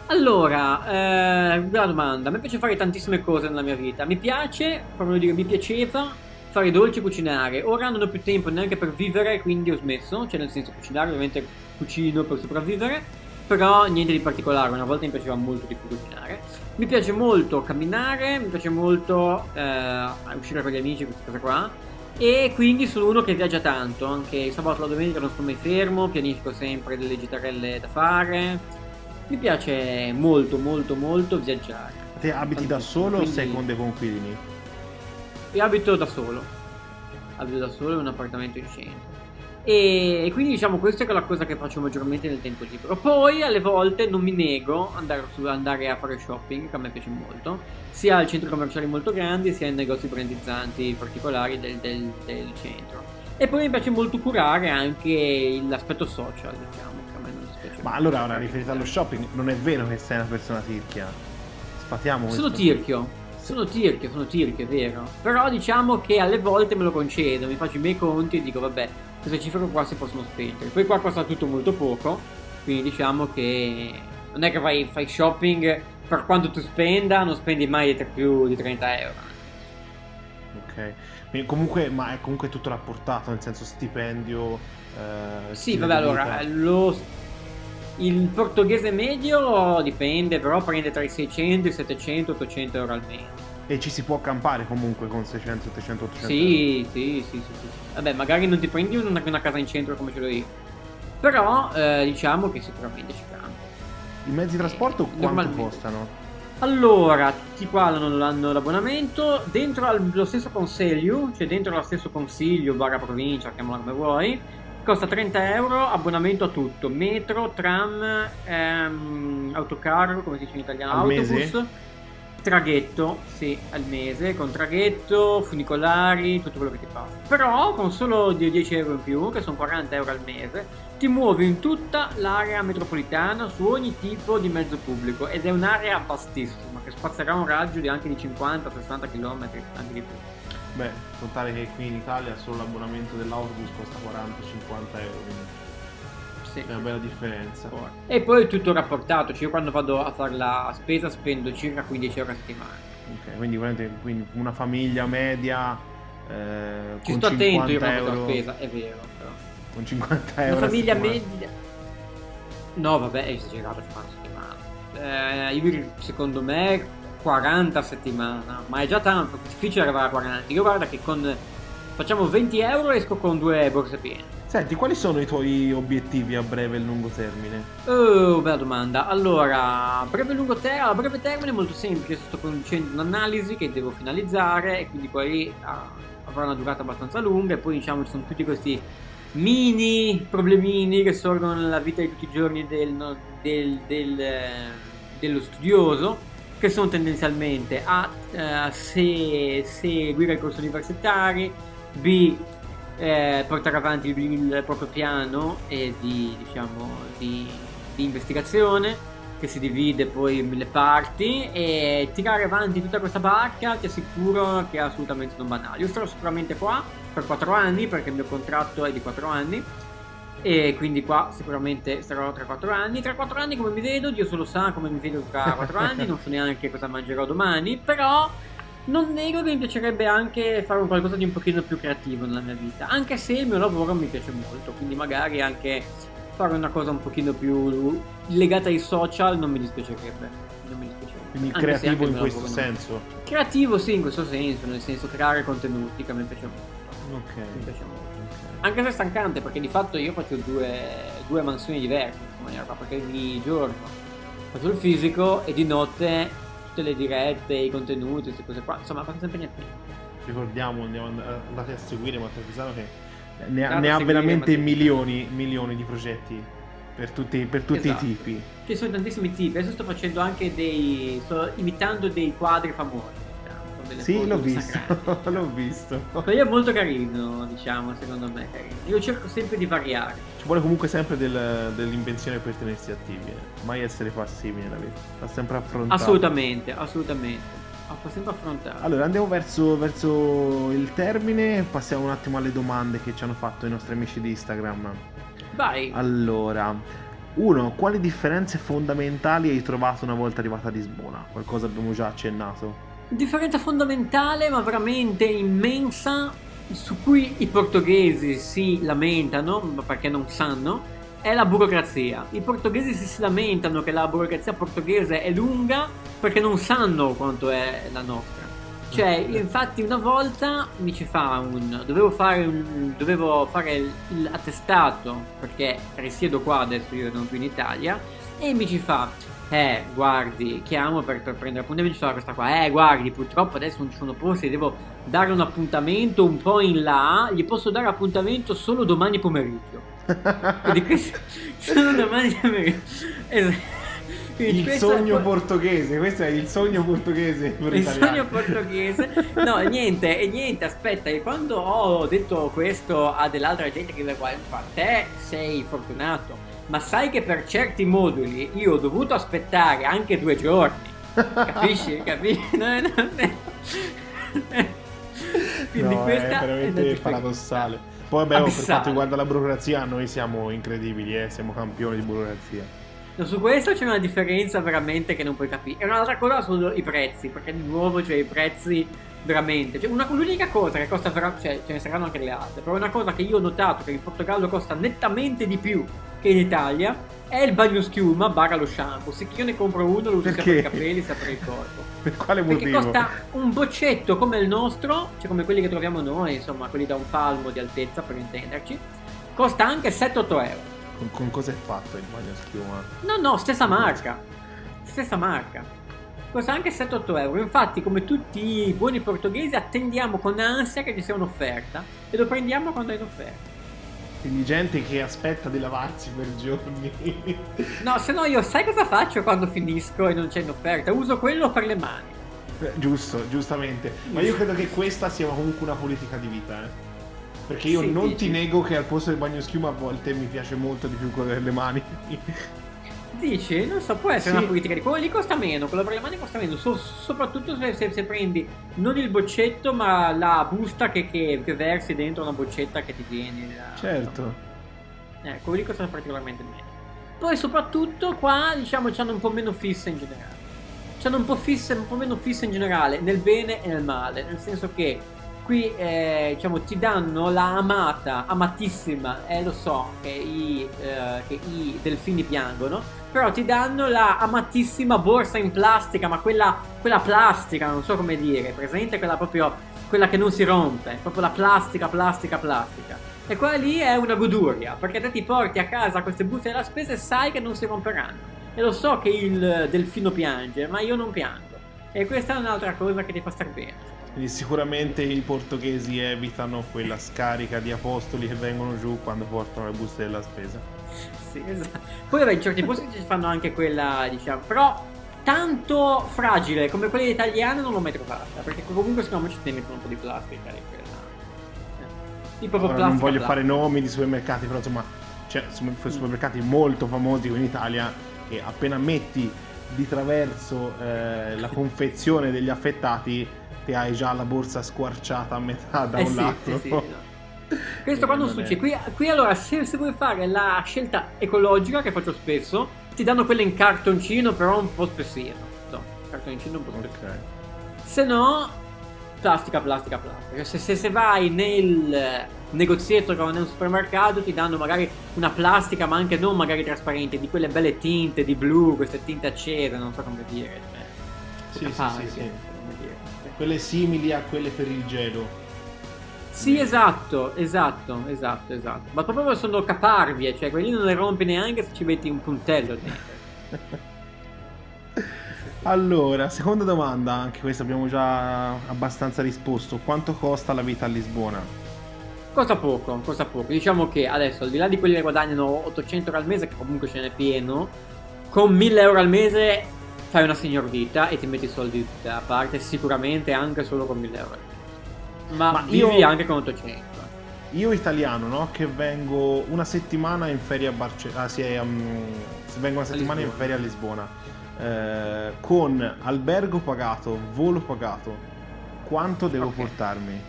Speaker 2: Allora, eh, bella domanda. A me piace fare tantissime cose nella mia vita. Mi piace, proprio dire, mi piaceva fare dolci e cucinare. Ora non ho più tempo neanche per vivere, quindi ho smesso. Cioè, nel senso, cucinare, ovviamente cucino per sopravvivere. Però niente di particolare. Una volta mi piaceva molto di più cucinare. Mi piace molto camminare, mi piace molto eh, uscire con gli amici, queste cose qua. E quindi sono uno che viaggia tanto. Anche il sabato e la domenica non sto mai fermo. Pianifico sempre delle gitarelle da fare. Mi piace molto, molto, molto viaggiare.
Speaker 1: Te abiti da solo o
Speaker 2: quindi-
Speaker 1: sei con dei conquilini?
Speaker 2: Io abito da solo. Abito da solo in un appartamento in centro. E, e quindi diciamo questa è la cosa che faccio maggiormente nel tempo libero. Poi alle volte non mi nego andare, su- andare a fare shopping, che a me piace molto, sia al centro commerciali molto grandi, sia in negozi brandizzanti particolari del, del- del centro. E poi mi piace molto curare anche l'aspetto social, diciamo, che a me non dispiace.
Speaker 1: Ma allora, ora riferito allo shopping, non è vero che sei una persona tirchia. Sfatiamo
Speaker 2: Sono
Speaker 1: questo.
Speaker 2: tirchio. Sono tirchio, sono tirchio, è vero. Però diciamo che alle volte me lo concedo, mi faccio i miei conti e dico vabbè, queste cifre qua si possono spendere. Poi qua costa tutto molto poco, quindi diciamo che non è che vai, fai shopping per quanto tu spenda, non spendi mai più di 30 euro.
Speaker 1: Ok. Quindi comunque, ma è comunque tutto rapportato, nel senso stipendio. eh,
Speaker 2: Sì, vabbè, allora, lo, il portoghese medio dipende, però prende tra i 600, i 700, 800 euro al mese.
Speaker 1: E ci si può campare comunque con 600, 700, 800
Speaker 2: Sì, sì, sì, sì, sì. Vabbè, magari non ti prendi una, una casa in centro come ce l'ho io. Però eh, diciamo che sicuramente ci cambia.
Speaker 1: I mezzi di trasporto quanto
Speaker 2: Normalmente.
Speaker 1: costano?
Speaker 2: Allora, tutti qua hanno, hanno l'abbonamento. Dentro lo stesso consiglio, cioè dentro lo stesso consiglio, barra provincia, chiamala come vuoi, costa 30 euro, abbonamento a tutto. Metro, tram, ehm, autocarro, come si dice in italiano,
Speaker 1: Al
Speaker 2: autobus.
Speaker 1: mese?
Speaker 2: Traghetto, sì, al mese, con traghetto, funicolari, tutto quello che ti passa. Però con solo die- 10 euro in più, che sono 40 euro al mese, ti muovi in tutta l'area metropolitana su ogni tipo di mezzo pubblico ed è un'area vastissima che spazierà un raggio di anche di 50-60 km, anche di più.
Speaker 1: Beh, contare che qui in Italia solo l'abbonamento dell'autobus costa 40-50 euro, quindi
Speaker 2: Sì.
Speaker 1: è una bella differenza.
Speaker 2: E poi è tutto rapportato, cioè io quando vado a fare la spesa spendo circa 15 euro a settimana.
Speaker 1: Ok, quindi, quindi una famiglia media eh,
Speaker 2: Ci
Speaker 1: con
Speaker 2: sto attento
Speaker 1: 50
Speaker 2: io quando
Speaker 1: euro,
Speaker 2: la spesa, è vero. Però.
Speaker 1: con 50 euro
Speaker 2: Una famiglia
Speaker 1: settimana.
Speaker 2: media. No, vabbè, è esagerato 50 settimane. Eh, io, secondo me 40 a settimana, ma è già tanto, è difficile arrivare a 40. Io guarda che con facciamo 20 euro esco con due borse piene.
Speaker 1: Senti, quali sono i tuoi obiettivi a breve e lungo termine?
Speaker 2: Oh, bella domanda. Allora, breve e lungo termine, a breve termine è molto semplice, sto conducendo un'analisi che devo finalizzare e quindi poi ah, avrà una durata abbastanza lunga e poi diciamo ci sono tutti questi mini problemini che sorgono nella vita di tutti i giorni del, del- del, eh, dello studioso che sono tendenzialmente A eh, se seguire i corsi universitari B eh, portare avanti il, il proprio piano eh, di, diciamo, di, di investigazione che si divide poi in mille parti e tirare avanti tutta questa barca ti assicuro che è assolutamente non banale. Io starò sicuramente qua per 4 anni perché il mio contratto è di 4 anni e quindi qua sicuramente starò tra 4 anni. Tra 4 anni come mi vedo, Dio solo sa come mi vedo tra 4 anni, non so neanche cosa mangerò domani, però non nego che mi piacerebbe anche fare qualcosa di un pochino più creativo nella mia vita, anche se il mio lavoro mi piace molto, quindi magari anche fare una cosa un pochino più legata ai social non mi dispiacerebbe. Non mi dispiacerebbe.
Speaker 1: Quindi anche creativo in questo senso? Non...
Speaker 2: Creativo sì, in questo senso, nel senso creare contenuti che a me piace molto.
Speaker 1: Ok.
Speaker 2: Mi piace molto. Anche se è stancante perché di fatto io faccio due, due mansioni diverse in maniera qua, perché di giorno faccio il fisico e di notte tutte le dirette, i contenuti, queste cose qua, insomma faccio sempre niente.
Speaker 1: Ricordiamo, andiamo andate a seguire Matteo Pisano che ne, ha, ne ha veramente milioni, milioni di progetti per tutti, per tutti esatto. i tipi.
Speaker 2: Ci sono tantissimi tipi, adesso sto facendo anche dei. sto imitando dei quadri famosi.
Speaker 1: Diciamo, sì, l'ho visto, l'ho visto.
Speaker 2: Quello è molto carino, diciamo, secondo me. Carino. Io cerco sempre di variare.
Speaker 1: Ci vuole comunque sempre del, dell'invenzione per tenersi attivi, eh. mai essere passivi nella vita. Va sempre affrontato.
Speaker 2: Assolutamente, assolutamente. Ah, possiamo affrontare.
Speaker 1: Allora andiamo verso, verso, il termine, passiamo un attimo alle domande che ci hanno fatto i nostri amici di Instagram.
Speaker 2: Vai.
Speaker 1: Allora, uno, quali differenze fondamentali hai trovato una volta arrivata a Lisbona? Qualcosa abbiamo già accennato.
Speaker 2: Differenza fondamentale ma veramente immensa su cui i portoghesi si lamentano perché non sanno è la burocrazia. I portoghesi si lamentano che la burocrazia portoghese è lunga perché non sanno quanto è la nostra. Cioè, infatti una volta mi ci fa un... dovevo fare, un, dovevo fare l'attestato perché risiedo qua adesso, io non più in Italia, e mi ci fa, eh, guardi, chiamo per, per prendere appuntamento, sarà questa qua, eh, guardi, purtroppo adesso non ci sono posti, devo dare un appuntamento un po' in là, gli posso dare appuntamento solo domani pomeriggio. Quindi questo sono domani pomeriggio. Esatto.
Speaker 1: Quindi il sogno è... portoghese, questo è il sogno portoghese.
Speaker 2: il italiano. sogno portoghese. No, niente, e niente, aspetta, e quando ho detto questo a dell'altra gente che mi fa, te sei fortunato, ma sai che per certi moduli io ho dovuto aspettare anche due giorni. Capisci? Capisci? No, no, no.
Speaker 1: Quindi no, questa è veramente paradossale. Poi vabbè, per quanto riguarda la burocrazia, noi siamo incredibili, eh? siamo campioni di burocrazia.
Speaker 2: No, su questo c'è una differenza veramente che non puoi capire. E un'altra cosa sono i prezzi, perché di nuovo cioè i prezzi veramente. Cioè, una, l'unica cosa che costa, cioè ce ne saranno anche le altre, però una cosa che io ho notato che in Portogallo costa nettamente di più che in Italia è il bagno schiuma barra lo shampoo. Se io ne compro uno lo uso sia per i capelli sia per il corpo.
Speaker 1: Per quale motivo?
Speaker 2: Perché costa un boccetto come il nostro, cioè come quelli che troviamo noi, insomma, quelli da un palmo di altezza per intenderci, costa anche 7-8 euro.
Speaker 1: Con, con cosa è fatto il bagno schiuma?
Speaker 2: No, no, stessa marca. Stessa marca. Costa anche 7-8 euro. Infatti, come tutti i buoni portoghesi, attendiamo con ansia che ci sia un'offerta e lo prendiamo quando è in offerta.
Speaker 1: Quindi gente che aspetta di lavarsi per giorni.
Speaker 2: no, se no io sai cosa faccio quando finisco e non c'è in offerta? Uso quello per le mani.
Speaker 1: Eh, giusto, giustamente. Ma io credo che questa sia comunque una politica di vita, eh. Perché io sì, non dici. ti nego che al posto del bagno schiuma a volte mi piace molto di più quello delle mani.
Speaker 2: Dici? Non so, può essere sì. una politica di quello lì costa meno, quello per le mani costa meno, so, soprattutto se, se, se, prendi non il boccetto ma la busta che, che, che, versi dentro una boccetta che ti viene.
Speaker 1: Certo.
Speaker 2: Eh, quello lì costa particolarmente meno. Poi soprattutto qua diciamo hanno un po' meno fissa in generale. C'hanno un po', fissa, un po' meno fissa in generale, nel bene e nel male, nel senso che qui eh, diciamo, ti danno la amata, amatissima, eh, lo so che i, eh, che i delfini piangono, però ti danno la amatissima borsa in plastica, ma quella, quella plastica, non so come dire, presente quella proprio, quella che non si rompe, proprio la plastica, plastica, plastica. E quella lì è una goduria, perché te ti porti a casa queste buste della spesa e sai che non si romperanno. E lo so che il delfino piange, ma io non piango. E questa è un'altra cosa che ti fa star bene.
Speaker 1: Quindi sicuramente i portoghesi evitano quella scarica di apostoli che vengono giù quando portano le buste della spesa.
Speaker 2: Sì, esatto. Poi vabbè, in certi posti ci fanno anche quella, diciamo, però tanto fragile come quella italiana non l'ho mai trovata, perché comunque secondo me ci mettono un po' di plastica in quella.
Speaker 1: Eh. Di proprio Ora, plastica. Non voglio plastica. fare nomi di supermercati, però insomma, c'è cioè, supermercati molto famosi in Italia che appena metti di traverso eh, la confezione degli affettati te hai già la borsa squarciata a metà da
Speaker 2: Eh
Speaker 1: un
Speaker 2: sì,
Speaker 1: lato.
Speaker 2: sì, sì, no. Questo qua non succede. Qui, qui allora, se, se vuoi fare la scelta ecologica, che faccio spesso, ti danno quelle in cartoncino, però un po' spessino. No, cartoncino un po' spessino.
Speaker 1: Ok.
Speaker 2: Se no, plastica, plastica, plastica. Se, se, se vai nel negozietto che va nel supermercato ti danno magari una plastica, ma anche non magari trasparente, di quelle belle tinte di blu, queste tinte accese, non so come dire. Cioè,
Speaker 1: Sì, sì, sì, sì. Quelle simili a quelle per il gelo.
Speaker 2: Sì, esatto, esatto, esatto, esatto. Ma proprio sono caparvie, cioè quelli non le rompi neanche se ci metti un puntello dentro.
Speaker 1: Allora, seconda domanda, anche questa abbiamo già abbastanza risposto. Quanto costa la vita a Lisbona?
Speaker 2: Costa poco, costa poco. Diciamo che adesso, al di là di quelli che guadagnano 800 euro al mese, che comunque ce n'è pieno, con 1000 euro al mese fai una signor vita e ti metti i soldi da parte, sicuramente anche solo con 1000 euro. Ma,
Speaker 1: Ma
Speaker 2: vivi
Speaker 1: io-
Speaker 2: anche con 800.
Speaker 1: Io italiano, no? Che vengo una settimana in ferie a Barcellona. Ah, sì, um, vengo una settimana in ferie a Lisbona. eh, con albergo pagato, volo pagato. Quanto devo
Speaker 2: Ok.
Speaker 1: portarmi?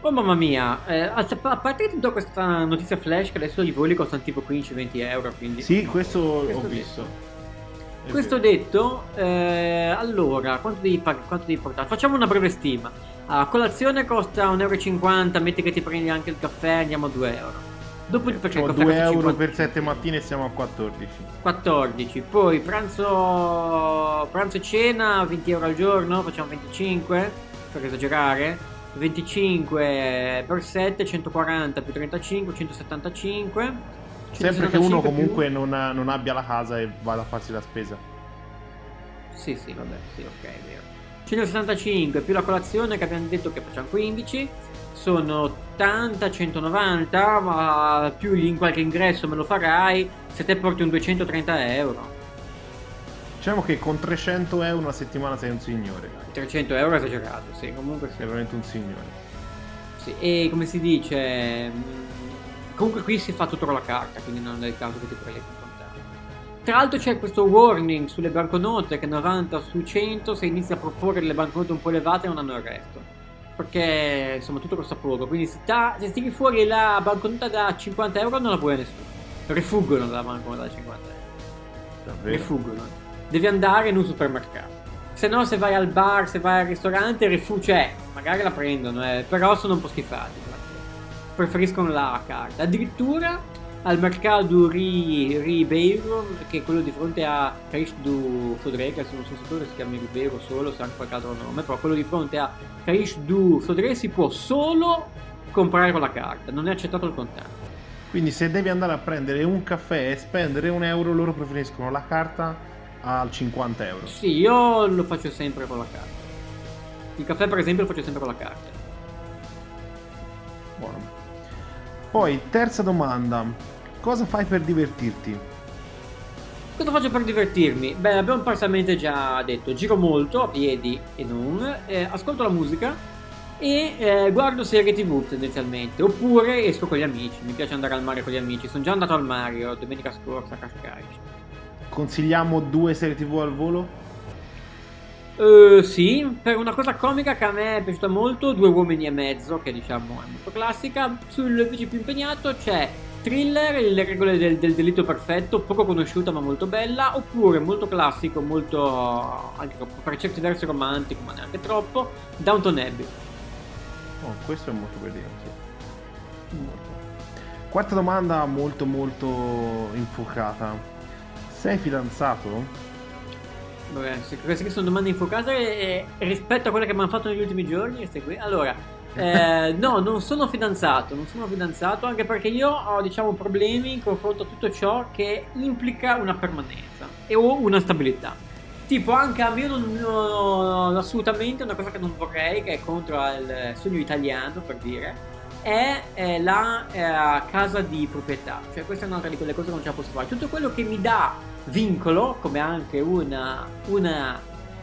Speaker 2: Oh mamma mia, eh, a parte che ti do questa notizia flash che adesso i voli costano tipo 15-20 euro, quindi...
Speaker 1: Sì, questo,
Speaker 2: Questo
Speaker 1: ho
Speaker 2: detto.
Speaker 1: visto. È
Speaker 2: Questo
Speaker 1: vero.
Speaker 2: detto, eh, allora, quanto devi, quanto devi portare? Facciamo una breve stima. A colazione costa 1,50 euro, metti che ti prendi anche il caffè, andiamo a 2 euro. Dopo il caffè
Speaker 1: 2
Speaker 2: costa
Speaker 1: euro
Speaker 2: 50
Speaker 1: per 7 mattine siamo a 14.
Speaker 2: 14, poi pranzo, pranzo e cena 20 euro al giorno, facciamo 25 per esagerare, 25 per 7, 140 più 35, 175.
Speaker 1: Sempre che uno
Speaker 2: 175 più-
Speaker 1: comunque non, ha- non abbia la casa e vada a farsi la spesa.
Speaker 2: Sì, sì, vabbè, sì, ok, è vero. 175 più la colazione che abbiamo detto che facciamo 15, sono 80, 190, ma più in qualche ingresso me lo farai, se te porti un 230 euro.
Speaker 1: Diciamo che con 300 euro una settimana sei un signore.
Speaker 2: 300 euro è esagerato, sì, comunque sì.
Speaker 1: Sei veramente un signore.
Speaker 2: Sì, E come si dice, mh, comunque qui si fa tutto con la carta, quindi non è il caso che ti prendi con contare. Tra l'altro c'è questo warning sulle banconote che 90 su 100 se inizi a proporre delle banconote un po' elevate non hanno il resto. Perché insomma tutto costa poco, quindi se, ta- se tiri fuori la banconota da 50 euro non la vuole nessuno. Rifuggono dalla banconota da 50 euro.
Speaker 1: Davvero.
Speaker 2: Rifuggono. Devi andare in un supermercato. Se no, se vai al bar, se vai al ristorante, rifu- cioè, magari la prendono, eh, però sono un po' schifati. Preferiscono la carta. Addirittura al mercato Ri- Ribeiro, che è quello di fronte a Caixa do Sodré, che adesso non so se quello si chiama Ribeiro solo, se ha anche qualche altro nome, però quello di fronte a Caixa do Sodré si può solo comprare con la carta, non è accettato il contante.
Speaker 1: Quindi se devi andare a prendere un caffè e spendere un euro, loro preferiscono la carta al 50 euro.
Speaker 2: Sì, io lo faccio sempre con la carta. Il caffè, per esempio, lo faccio sempre con la carta.
Speaker 1: Buono. Poi, terza domanda. Cosa fai per divertirti?
Speaker 2: Cosa faccio per divertirmi? Beh, abbiamo parzialmente già detto. Giro molto, a piedi e non. eh, ascolto la musica e eh, guardo serie tv tendenzialmente. Oppure esco con gli amici. Mi piace andare al mare con gli amici. Sono già andato al Mario domenica scorsa a Cascais.
Speaker 1: Consigliamo due serie tv al volo?
Speaker 2: Eh, sì, per una cosa comica che a me è piaciuta molto, Due uomini e mezzo, che diciamo è molto classica. Sul invece più impegnato c'è Thriller, le regole del, del delitto perfetto, poco conosciuta ma molto bella, oppure molto classico, molto anche per certi versi romantico, ma neanche troppo, Downton Abbey.
Speaker 1: Oh, questo è molto carino, sì. Molto. Quarta domanda molto molto infuocata. Sei fidanzato?
Speaker 2: Vabbè, queste che sono domande infuocate eh, rispetto a quelle che mi hanno fatto negli ultimi giorni. queste qui. Allora, eh, no, non sono fidanzato, non sono fidanzato anche perché io ho, diciamo, problemi in confronto a tutto ciò che implica una permanenza e o una stabilità. Tipo, anche a me non, non- assolutamente una cosa che non vorrei, che è contro il sogno italiano, per dire, è eh, la eh, casa di proprietà. Cioè, questa è un'altra di quelle cose che non ce la posso fare. Tutto quello che mi dà vincolo, come anche una, una,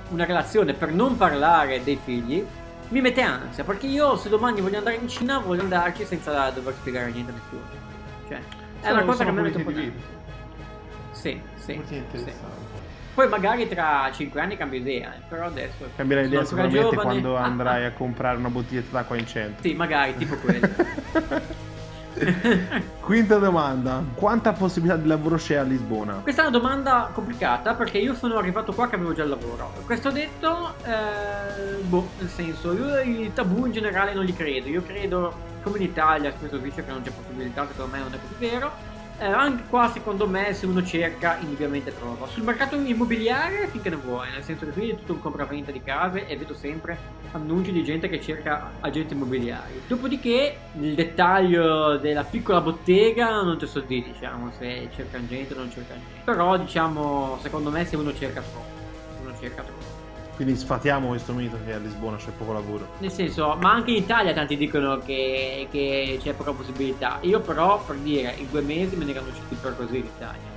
Speaker 2: una relazione per non parlare dei figli, mi mette ansia. Perché io, se domani voglio andare in Cina, voglio andarci senza dover spiegare niente a nessuno. Cioè, è
Speaker 1: Sono-
Speaker 2: una cosa che mi mette un po'
Speaker 1: di.
Speaker 2: Sì, sì. Poi magari tra 5 anni cambio idea, eh, però adesso...
Speaker 1: Cambierai idea sicuramente
Speaker 2: giovane.
Speaker 1: quando
Speaker 2: Ah,
Speaker 1: andrai
Speaker 2: ah.
Speaker 1: a comprare una bottiglietta d'acqua in centro.
Speaker 2: Sì, magari, tipo quello.
Speaker 1: Quinta domanda. Quanta possibilità di lavoro c'è a Lisbona?
Speaker 2: Questa è una domanda complicata perché io sono arrivato qua che avevo già il lavoro. Questo detto, eh, boh, nel senso, io i tabù in generale non li credo. Io credo, come in Italia, spesso dice che non c'è possibilità, secondo me non è così vero. Eh, anche qua, secondo me, se uno cerca, indubbiamente trova. Sul mercato immobiliare, finché ne vuoi, nel senso che qui è tutto un compravendita di case e vedo sempre annunci di gente che cerca agenti immobiliari. Dopodiché, nel dettaglio della piccola bottega, non ti so dire, diciamo, se cercano gente o non cercano gente. Però, diciamo, secondo me, se uno cerca troppo, uno cerca troppo.
Speaker 1: Quindi sfatiamo questo mito che a Lisbona c'è poco lavoro.
Speaker 2: Nel senso, ma anche in Italia tanti dicono che, che c'è poca possibilità. Io però, per dire, in due mesi me ne erano usciti per così l'Italia.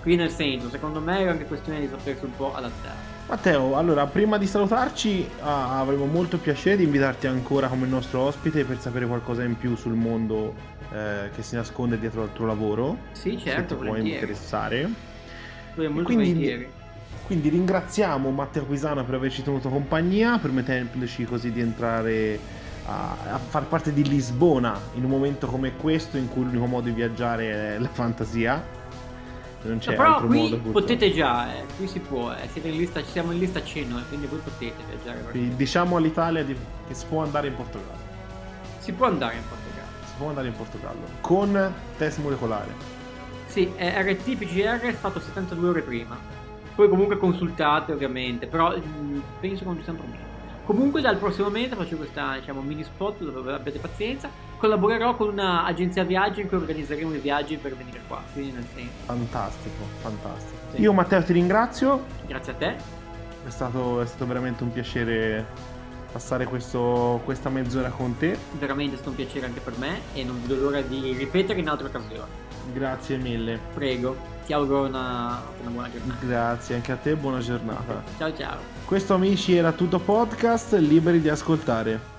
Speaker 2: Qui nel senso, secondo me è anche questione di sapersi un po' adattare.
Speaker 1: Matteo, allora prima di salutarci ah, avremo molto piacere di invitarti ancora come nostro ospite per sapere qualcosa in più sul mondo eh, che si nasconde dietro al tuo lavoro.
Speaker 2: Sì,
Speaker 1: se
Speaker 2: certo,
Speaker 1: ti può
Speaker 2: volentieri.
Speaker 1: interessare.
Speaker 2: Molto
Speaker 1: quindi-
Speaker 2: volentieri.
Speaker 1: Quindi ringraziamo Matteo Pisano per averci tenuto compagnia, permettendoci così di entrare a, a far parte di Lisbona in un momento come questo in cui l'unico modo di viaggiare è la fantasia. Non c'è
Speaker 2: No, però
Speaker 1: altro
Speaker 2: qui
Speaker 1: modo.
Speaker 2: potete già, eh, qui si può, eh, siete in lista, siamo in lista cenno, eh, quindi voi potete viaggiare.
Speaker 1: Quindi diciamo all'Italia di- che si può andare in Portogallo.
Speaker 2: Si può andare in Portogallo.
Speaker 1: Si può andare in Portogallo con test molecolare.
Speaker 2: Sì, è RT PCR è stato 72 ore prima. Poi comunque consultate ovviamente, però mm, penso che non ci siano problemi. Comunque dal prossimo mese faccio questa diciamo, mini spot dove abbiate pazienza. Collaborerò con un'agenzia viaggi in cui organizzeremo i viaggi per venire qua. Quindi nel senso,
Speaker 1: Fantastico, fantastico.
Speaker 2: Sì.
Speaker 1: Io Matteo ti ringrazio,
Speaker 2: grazie a te.
Speaker 1: è stato, è stato veramente un piacere passare questo- questa mezz'ora con te.
Speaker 2: Veramente è stato un piacere anche per me e non vedo l'ora di ripetere in altre occasioni.
Speaker 1: Grazie mille.
Speaker 2: Prego, ti auguro una, una buona giornata.
Speaker 1: Grazie anche a te, buona giornata.
Speaker 2: Ciao ciao.
Speaker 1: Questo amici era tutto podcast, liberi di ascoltare.